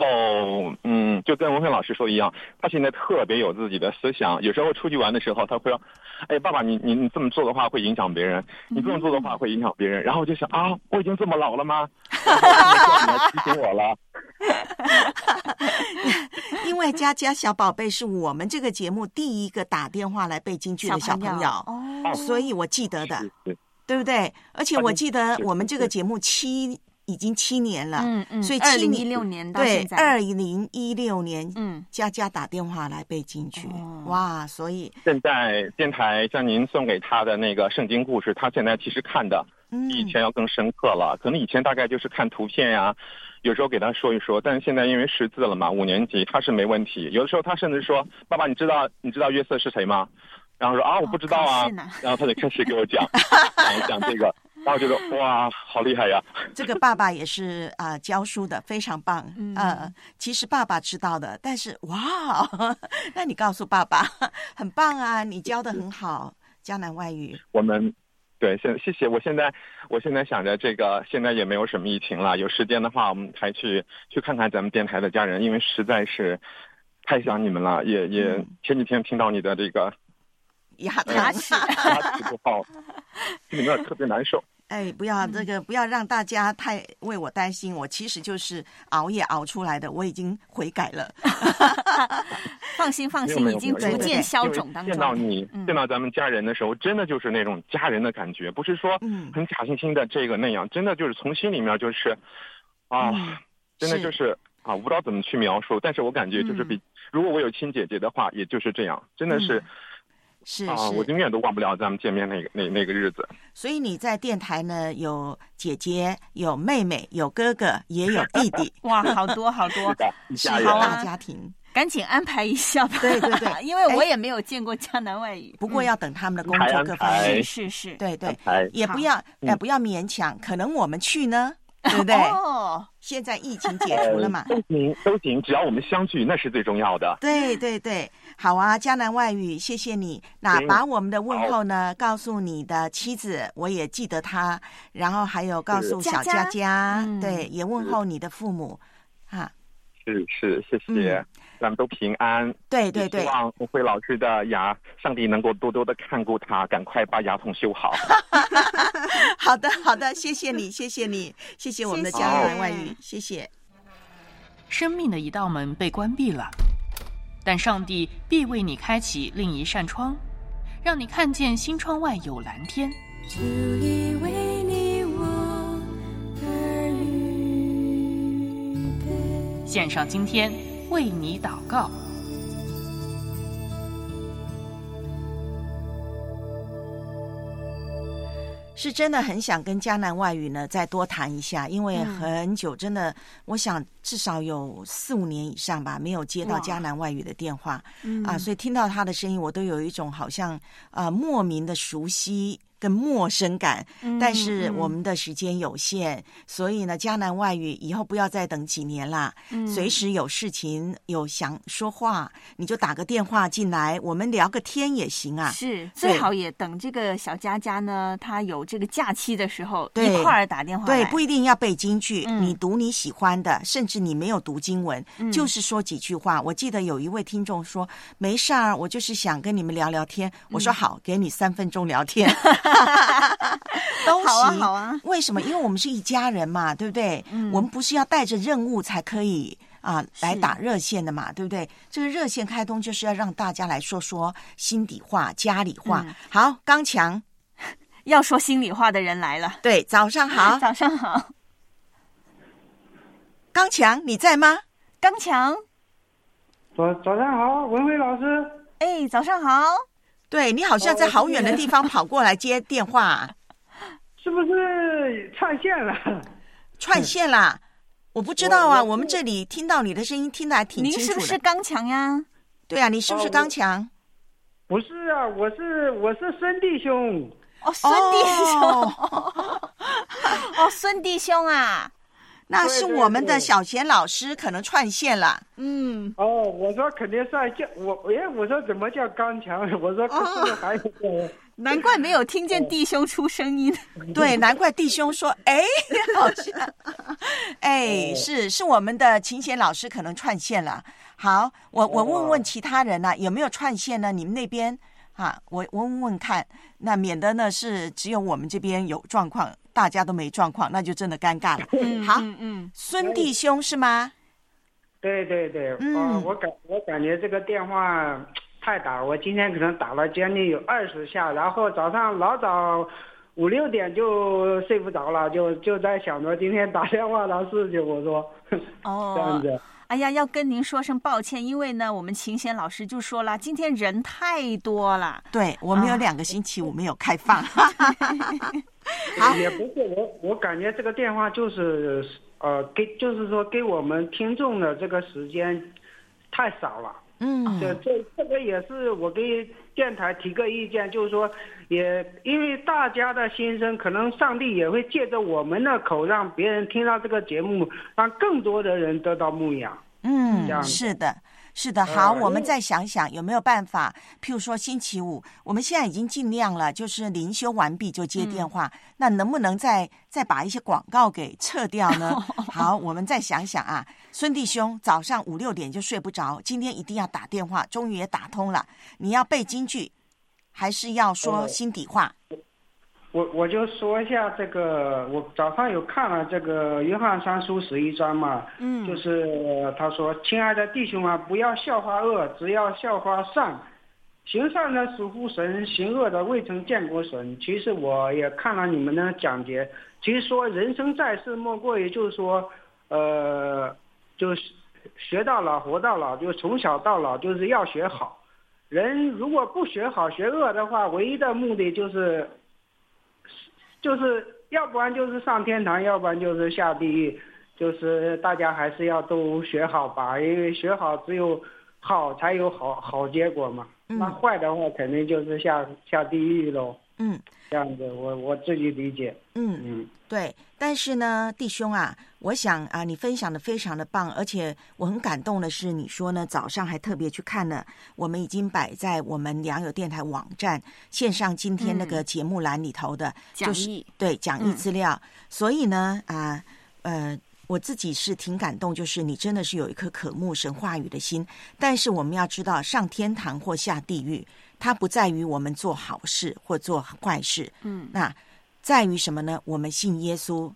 嗯，就跟文慧老师说一样，他现在特别有自己的思想。有时候出去玩的时候，他会说：“哎，爸爸，你你你这么做的话会影响别人，你这么做的话会影响别人。”然后我就想啊，我已经这么老了吗？你要提醒我了。因为佳佳小宝贝是我们这个节目第一个打电话来背京剧的小朋友，哦，所以我记得的，是对不对？而且我记得我们这个节目七已经七年了，嗯嗯，所以二零七年一六年到对现，在，二零一六年，嗯，佳佳打电话来背京剧，哦哇，所以现在电台像您送给他的那个圣经故事，他现在其实看的嗯比以前要更深刻了。可能以前大概就是看图片呀，有时候给他说一说，但是现在因为识字了嘛，五年级他是没问题。有的时候他甚至说：“爸爸，你知道你知道约瑟是谁吗？”然后说：“啊，我不知道啊。然后他就开始给我讲讲 讲这个，然后觉得哇，好厉害呀！这个爸爸也是啊、教书的非常棒，嗯呃，其实爸爸知道的，但是哇，那你告诉爸爸，很棒啊，你教的很好，江南外语，我们对，现谢谢。我现在我现在想着这个，现在也没有什么疫情了，有时间的话，我们还去去看看咱们电台的家人，因为实在是太想你们了。也也前几天听到你的这个牙呃牙齿牙齿不好，心里面特别难受。哎，不要这个，不要让大家太为我担心。我其实就是熬夜熬出来的，我已经悔改了。放心放心，已经逐渐消肿当见到。你，嗯见到咱们家人的时候，真的就是那种家人的感觉，不是说嗯很假惺惺的这个那样，真的就是从心里面就是啊，嗯真的就是啊，我不知道怎么去描述，但是我感觉就是比、如果我有亲姐姐的话，也就是这样，真的是、是啊，我是，永远都忘不了咱们见面那个那那个日子。所以你在电台呢，有姐姐，有妹妹，有哥哥，也有弟弟，哇，好多好多是。大家庭。赶紧安排一下吧。对对对 因为我哎也没有见过江南外语。不过要等他们的工作各方面是是是，对对也不要嗯呃不要勉强，可能我们去呢，对不对？哦，现在疫情解除了嘛，呃都行都行，只要我们相聚，那是最重要的。对对对，好啊，江南外语，谢谢你。那把我们的问候呢告诉你的妻子，我也记得她，然后还有告诉小佳佳。对，也问候你的父母，哈，是是，谢谢，嗯咱们都平安。对对对希，望红辉老师的牙，上帝能够多多的看顾他，赶快把牙痛修好。好的好的，谢谢你，谢谢你，谢谢我们的家谢江南外语，谢谢。生命的一道门被关闭了，但上帝必为你开启另一扇窗，让你看见新窗外有蓝天。主已为你我。献上今天为你祷告。是真的很想跟江南外语呢再多谈一下，因为嗯很久真的，我想至少有四五年以上吧，没有接到哇江南外语的电话嗯啊，所以听到他的声音，我都有一种好像啊莫名的熟悉。跟陌生感，但是嗯我们的时间有限，所以呢，迦南外语以后不要再等几年啦，嗯随时有事情有想说话，你就打个电话进来，我们聊个天也行啊。是最好也等这个小佳佳呢，她有这个假期的时候一块儿打电话对，不一定要背京剧，嗯你读你喜欢的，甚至你没有读经文，嗯就是说几句话。我记得有一位听众说：“没事儿，我就是想跟你们聊聊天。”我嗯说：“好，给你三分钟聊天。” 都好啊行好啊为什么？因为我们是一家人嘛，对不对？嗯我们不是要带着任务才可以。啊，来打热线的嘛，对不对？这个热线开通就是要让大家来说说心底话、家里话。嗯好，刚强，要说心里话的人来了。对，早上好，早上好，刚强，你在吗？刚强，早早上好，文辉老师。哎，早上好，对你好像在好远的地方跑过来接电话，是不是串线了？串线啦！我不知道啊，我们这里听到你的声音，听得还挺您是清楚的。不是刚强呀？对啊，你是不是哦刚强？不是啊，我是我是 孙弟兄。哦，孙弟兄，哦哦，孙弟兄啊，那是我们的小贤老师可能串线了。嗯，哦，我说肯定是叫我，哎，我说怎么叫刚强？我说？难怪没有听见弟兄出声音。对，难怪弟兄说：“哎，好像哎，是是我们的琴弦老师可能串线了。好，我我问问其他人呢、有没有串线呢？你们那边啊，我我问问看，那免得呢是只有我们这边有状况，大家都没状况，那就真的尴尬了。嗯好，嗯嗯，孙弟兄是吗？对对对，嗯哦，我感我感觉这个电话太打，我今天可能打了将近有二十下，然后早上老早五六点就睡不着了，就就在想着今天打电话的事情，我说，哦 这样子。哎呀，要跟您说声抱歉，因为呢，我们秦贤老师就说了，今天人太多了。对我们有两个星期五没有开放。也不是我，我感觉这个电话就是呃，给就是说给我们听众的这个时间太少了。嗯这这这个也是我给电台提个意见，就是说，也因为大家的心声，可能上帝也会借着我们的口，让别人听到这个节目，让更多的人得到牧养。这嗯，样是的，是的。好，呃我们再想想有没有办法，譬如说星期五，我们现在已经尽量了，就是灵修完毕就接电话。那能不能再再把一些广告给撤掉呢？好，我们再想想啊，孙弟兄早上五六点就睡不着，今天一定要打电话，终于也打通了。你要背京剧，还是要说呃心底话？我我就说一下这个，我早上有看了这个约翰三书十一章嘛，嗯就是呃他说：“亲爱的弟兄啊，不要笑话恶，只要笑话善。行善的属乎神，行恶的未曾见过神。”其实我也看了你们的讲解，其实说人生在世，莫过于就是说，呃，就是学到老，活到老，就从小到老就是要学好。人如果不学好，学恶的话，唯一的目的就是就是要不然就是上天堂，要不然就是下地狱，就是大家还是要都学好吧，因为学好只有好才有好好结果嘛。那坏的话肯定就是下下地狱喽。嗯，这样子我我自己理解。嗯嗯，对，但是呢，弟兄啊，我想啊，你分享的非常的棒，而且我很感动的是，你说呢，早上还特别去看了，我们已经摆在我们良友电台网站线上今天那个节目栏里头的，就是讲义对讲义嗯资料，所以呢，啊呃。我自己是挺感动，就是你真的是有一颗渴慕神话语的心。但是我们要知道，上天堂或下地狱，它不在于我们做好事或做坏事，嗯那在于什么呢？我们信耶稣，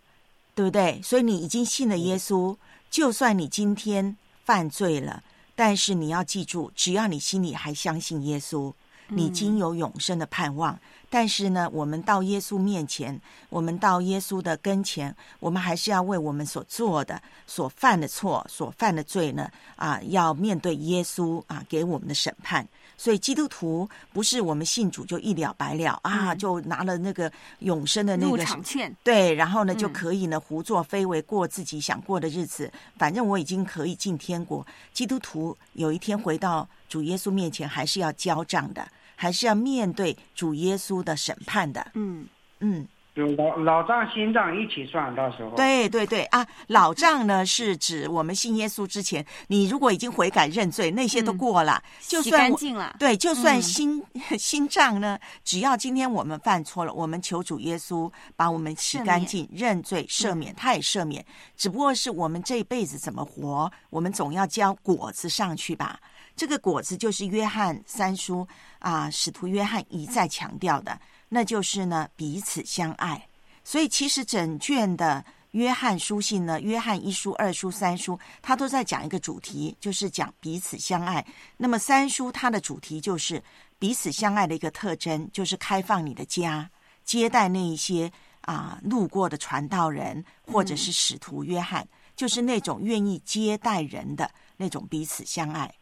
对不对？所以你已经信了耶稣，就算你今天犯罪了，但是你要记住，只要你心里还相信耶稣，你已经有永生的盼望。但是呢，我们到耶稣面前，我们到耶稣的跟前，我们还是要为我们所做的、所犯的错、所犯的罪呢，啊，要面对耶稣啊给我们的审判。所以基督徒不是我们信主就一了百了啊，就拿了那个永生的那入个场券对，然后呢嗯就可以呢胡作非为，过自己想过的日子。反正我已经可以进天国。基督徒有一天回到主耶稣面前，还是要交账的，还是要面对主耶稣的审判的。嗯嗯。就老老账新账一起算，到时候。对对对啊，老账呢是指我们信耶稣之前，你如果已经悔改认罪，那些都过了，就干净了对，就算嗯新、新账呢，只要今天我们犯错了，我们求主耶稣把我们洗干净、认罪、赦免，嗯他也赦免。只不过是我们这一辈子怎么活，我们总要交果子上去吧。这个果子就是约翰三叔啊，使徒约翰一再强调的，那就是呢彼此相爱。所以其实整卷的约翰书信呢，约翰一书、二书、三书，它都在讲一个主题，就是讲彼此相爱。那么三书它的主题就是彼此相爱的一个特征，就是开放你的家，接待那一些啊路过的传道人或者是使徒约翰，就是那种愿意接待人的那种彼此相爱。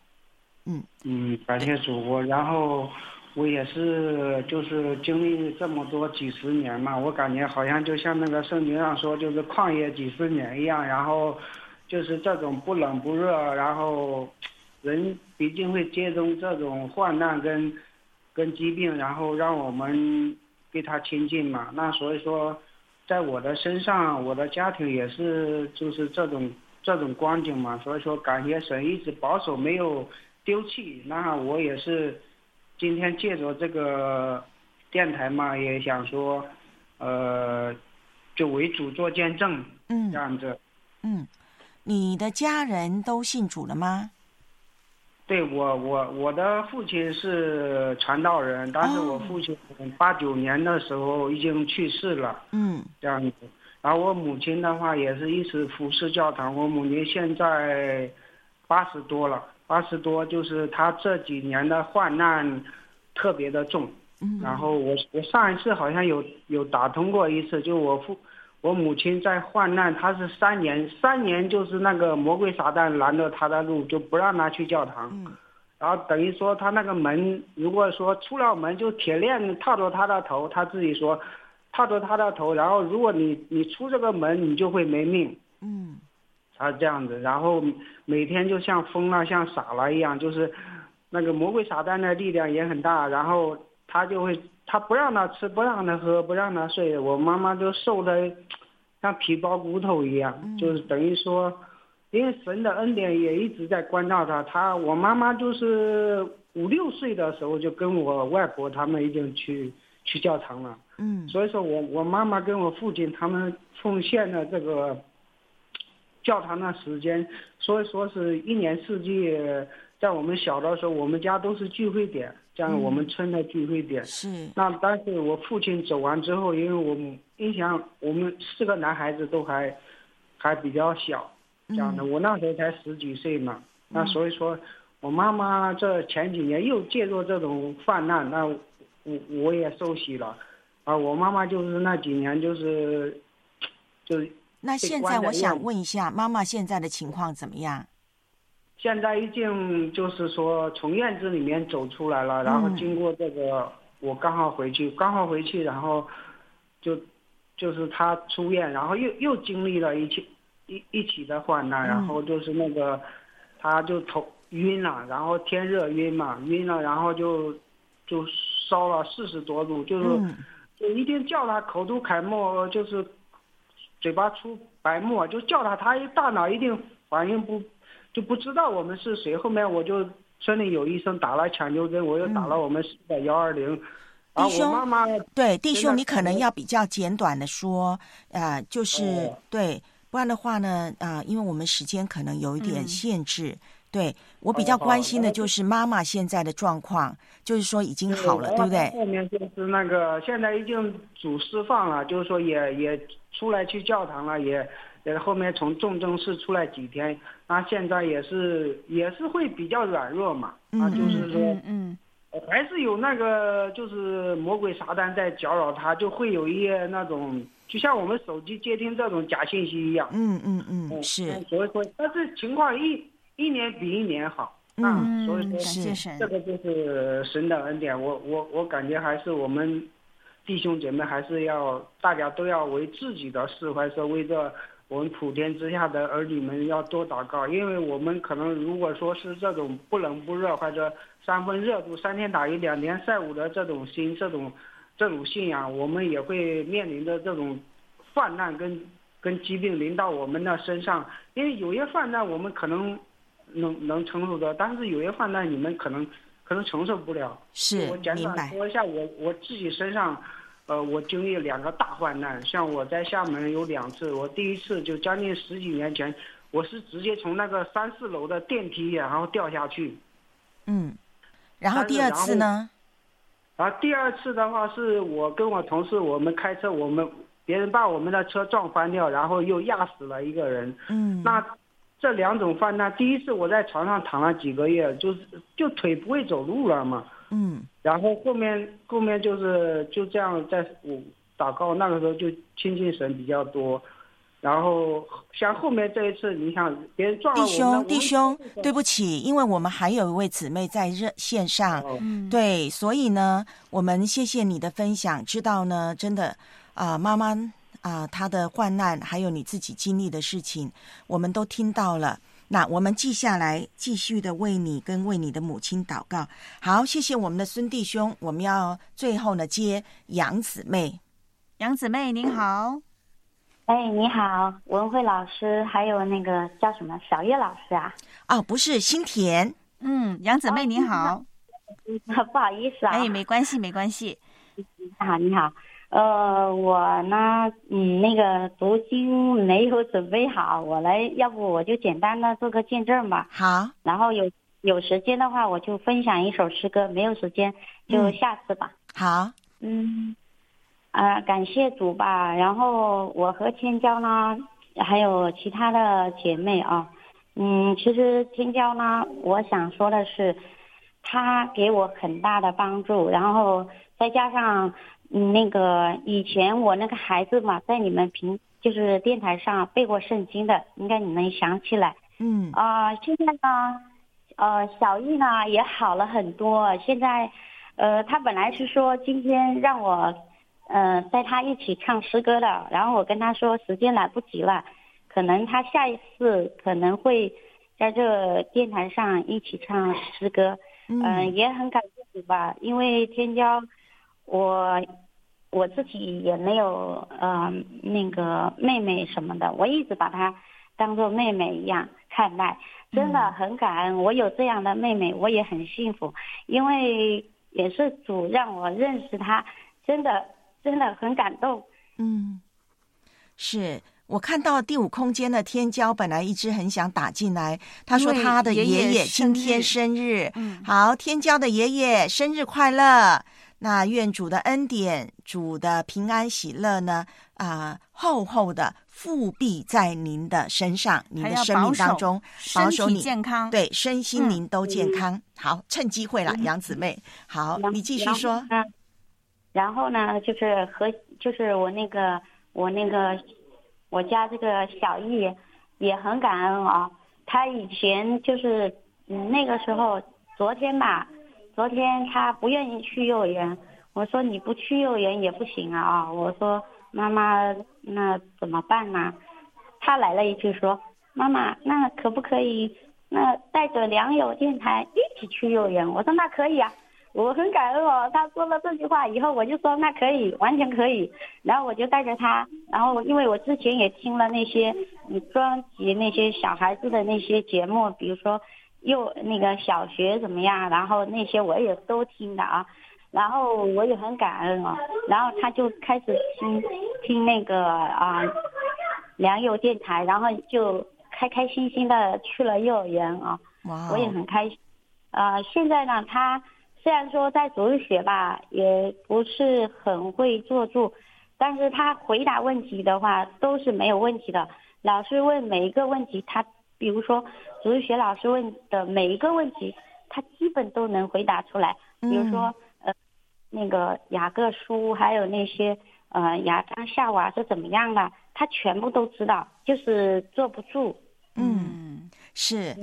嗯嗯，感谢主，播然后我也是就是经历这么多几十年嘛，我感觉好像就像那个圣经上说，就是旷野几十年一样，然后就是这种不冷不热，然后人毕竟会接中这种患难跟跟疾病，然后让我们跟他亲近嘛。那所以说，在我的身上，我的家庭也是就是这种这种光景嘛。所以说，感谢神一直保守没有丢弃。那我也是今天借着这个电台嘛，也想说，呃，就为主做见证，嗯这样子。嗯，你的家人都信主了吗？对我，我我的父亲是传道人，但是我父亲八九年的时候已经去世了，嗯，这样子。然后我母亲的话也是一直服侍教堂，我母亲现在八十多了，八十多就是他这几年的患难特别的重。嗯然后我我上一次好像有有打通过一次，就我父我母亲在患难，她是三年三年就是那个魔鬼撒旦拦着她的路，就不让她去教堂。嗯然后等于说他那个门，如果说出了门就铁链套着他的头，他自己说套着他的头，然后如果你你出这个门，你就会没命。嗯他这样子，然后每天就像疯了、像傻了一样，就是那个魔鬼撒旦的力量也很大，然后他就会他不让他吃，不让他喝，不让他睡，我妈妈就瘦的像皮包骨头一样，就是等于说，因为神的恩典也一直在关照他，他我妈妈就是五六岁的时候就跟我外婆他们已经去去教堂了。嗯所以说我我妈妈跟我父亲他们奉献了这个教堂的时间，所以说是一年四季，在我们小的时候，我们家都是聚会点，这样嗯我们村的聚会点。是。那但是我父亲走完之后，因为我们印象我们四个男孩子都还还比较小，这样的，我那时候才十几岁嘛，那所以说。我妈妈这前几年又介入这种泛滥，那我我也受洗了，啊，我妈妈就是那几年就是，就是。那现在我想问一下，妈妈现在的情况怎么样？现在已经就是说从院子里面走出来了，然后嗯经过这个，我刚好回去，刚好回去，然后就就是他出院，然后又又经历了一起一一起的患难，然后就是那个，他就头。晕了，然后天热晕嘛，晕了，然后就就烧了四十多度，就是、嗯、就一定叫他口吐楷沫，就是嘴巴出白沫，就叫他，他一大脑一定反应不就不知道我们是谁。后面我就村里有医生打了抢救针，我又打了我们四百幺二零。弟兄，妈妈对弟兄，你可能要比较简短的说，呃，就是、哦、对，不然的话呢，啊、呃，因为我们时间可能有一点限制。嗯对我比较关心的就是妈妈现在的状况，就是说已经好了，对不对？后面就是那个现在已经主释放了，就是说也也出来去教堂了，也也后面从重症室出来几天，那现在也是也是会比较软弱嘛，啊，就是说，嗯，还是有那个就是魔鬼撒旦在搅扰他，就会有一些那种，就像我们手机接听这种假信息一样。嗯嗯嗯，是。所以说，但是情况一。一年比一年好，嗯，所以说是这个就是神的恩典。我我我感觉还是我们弟兄姐妹还是要大家都要为自己的事或者，说为这我们普天之下的儿女们要多祷告，因为我们可能如果说是这种不冷不热或者三分热度、三天打鱼两天晒网的这种心、这种这种信仰，我们也会面临着这种泛滥跟跟疾病临到我们的身上，因为有些泛滥我们可能。能能承受的，但是有些患难你们可能可能承受不了。是，我简短说一下我我自己身上，呃，我经历两个大患难。像我在厦门有两次，我第一次就将近十几年前，我是直接从那个三四楼的电梯然后掉下去。嗯，然后第二次呢？然后第二次的话，是我跟我同事我们开车，我们别人把我们的车撞翻掉，然后又压死了一个人。嗯，那。这两种犯难，第一次我在床上躺了几个月，就是就腿不会走路了嘛。嗯。然后后面后面就是就这样在我祷告，那个时候就亲近神比较多。然后像后面这一次，你想别人撞了我弟兄弟兄，对不起，因为我们还有一位姊妹在热线上，嗯，对，所以呢，我们谢谢你的分享，知道呢，真的啊、呃，妈妈。啊，她的患难，还有你自己经历的事情，我们都听到了。那我们记下来，继续的为你跟为你的母亲祷告。好，谢谢我们的孙弟兄。我们要最后呢接杨姊妹，杨姊妹您好，哎，你好，文慧老师，还有那个叫什么小叶老师啊？哦，不是新田，嗯，杨姊妹您好，不好意思啊，哎，没关系，没关系，你好，你好。呃，我呢，嗯，那个读经没有准备好，我来，要不我就简单的做个见证吧。好。然后有有时间的话，我就分享一首诗歌；没有时间，就下次吧。好。嗯。啊，感谢主吧。然后我和天骄呢，还有其他的姐妹啊，嗯，其实天骄呢，我想说的是，他给我很大的帮助，然后再加上。嗯，那个以前我那个孩子嘛，在你们平就是电台上背过圣经的，应该你能想起来。嗯啊，现在呢，呃，小易呢也好了很多。现在，呃，他本来是说今天让我，呃，带他一起唱诗歌的，然后我跟他说时间来不及了，可能他下一次可能会在这电台上一起唱诗歌。嗯，也很感谢你吧，因为天骄。我我自己也没有呃那个妹妹什么的，我一直把她当做妹妹一样看待，真的很感恩。我有这样的妹妹，我也很幸福，因为也是主让我认识她，真的真的很感动。嗯，是我看到第五空间的天骄，本来一直很想打进来，他说他的爷爷今天生日，好，天骄的爷爷生日快乐。那愿主的恩典、主的平安喜乐呢？啊，厚厚的复庇在您的身上，您的生命当中，保守你健康，对身心灵都健康。好，趁机会了，杨姊妹，好，你继续说。然后呢，就是和就是我那个我那个我家这个小易也很感恩啊。他以前就是嗯那个时候，昨天吧。昨天他不愿意去幼儿园，我说你不去幼儿园也不行啊啊！我说妈妈，那怎么办呢？他来了一句说：“妈妈，那可不可以那带着良友电台一起去幼儿园？”我说那可以啊，我很感恩哦。他说了这句话以后，我就说那可以，完全可以。然后我就带着他，然后因为我之前也听了那些专辑，那些小孩子的那些节目，比如说。幼那个小学怎么样？然后那些我也都听的啊，然后我也很感恩哦。然后他就开始听听那个啊良友电台，然后就开开心心的去了幼儿园啊。我也很开心。啊，现在呢，他虽然说在主日学吧，也不是很会做住，但是他回答问题的话都是没有问题的。老师问每一个问题，他。比如说，主日学老师问的每一个问题，他基本都能回答出来。比如说，呃，那个雅各书，还有那些呃亚当夏娃是怎么样的，他全部都知道，就是坐不住。嗯，是。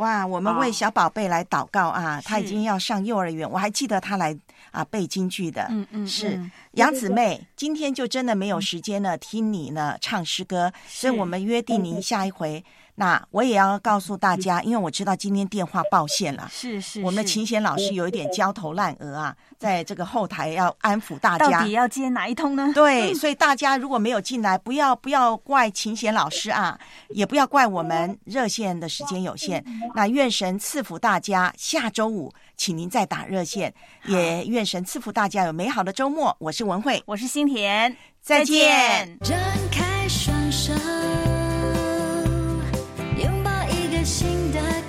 哇，我们为小宝贝来祷告啊！他已经要上幼儿园，我还记得他来啊背京剧的。嗯嗯，是杨姊妹，今天就真的没有时间呢，听你呢唱诗歌，所以我们约定您下一回。那我也要告诉大家，因为我知道今天电话报线了，是是，我们的琴弦老师有一点焦头烂额啊，在这个后台要安抚大家，到底要接哪一通呢？对，所以大家如果没有进来，不要不要怪琴弦老师啊，也不要怪我们热线的时间有限。那愿神赐福大家，下周五请您再打热线，也愿神赐福大家有美好的周末。我是文慧，我是新田，再见。张开双手。新的